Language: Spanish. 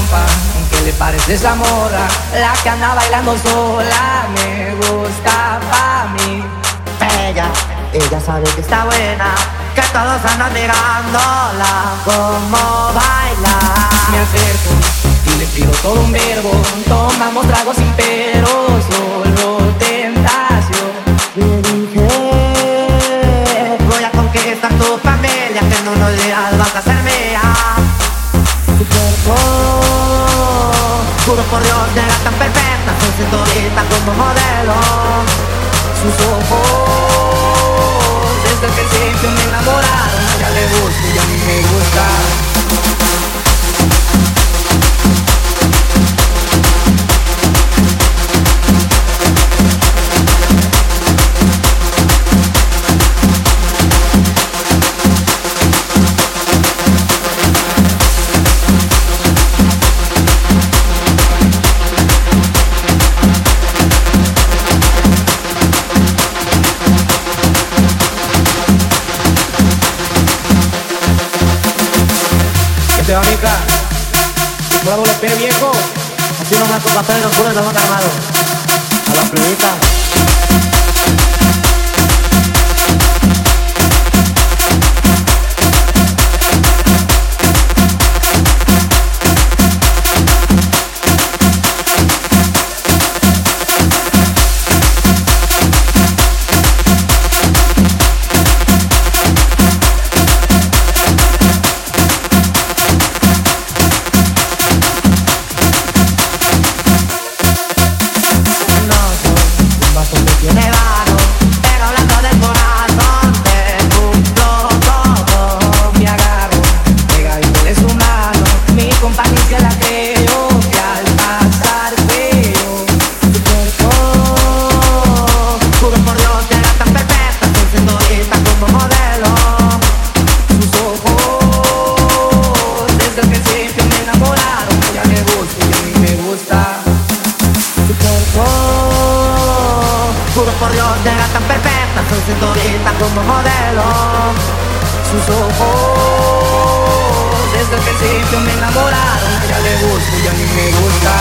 Pompa, ¿qué le parece esa morra? La que anda bailando sola me gusta pa' mí. Ella, ella sabe que está buena, que todos andan mirándola como baila. Me acerco y le pido todo un verbo. Tomamos tragos sin pero, por Dios, llega tan perfecta, soy cinturita como modelo. Sus ojos, desde el principio me enamoraron. Ya le gusto y a mí me gusta. ¿Qué te va, mica? ¿Puedo P, viejo? Así no me café de los culos estamos. A la primita. por Dios era tan perfecta, su cinturita como modelo, sus ojos. Desde el principio me enamoraron, a ella le gusta y a mí me gusta.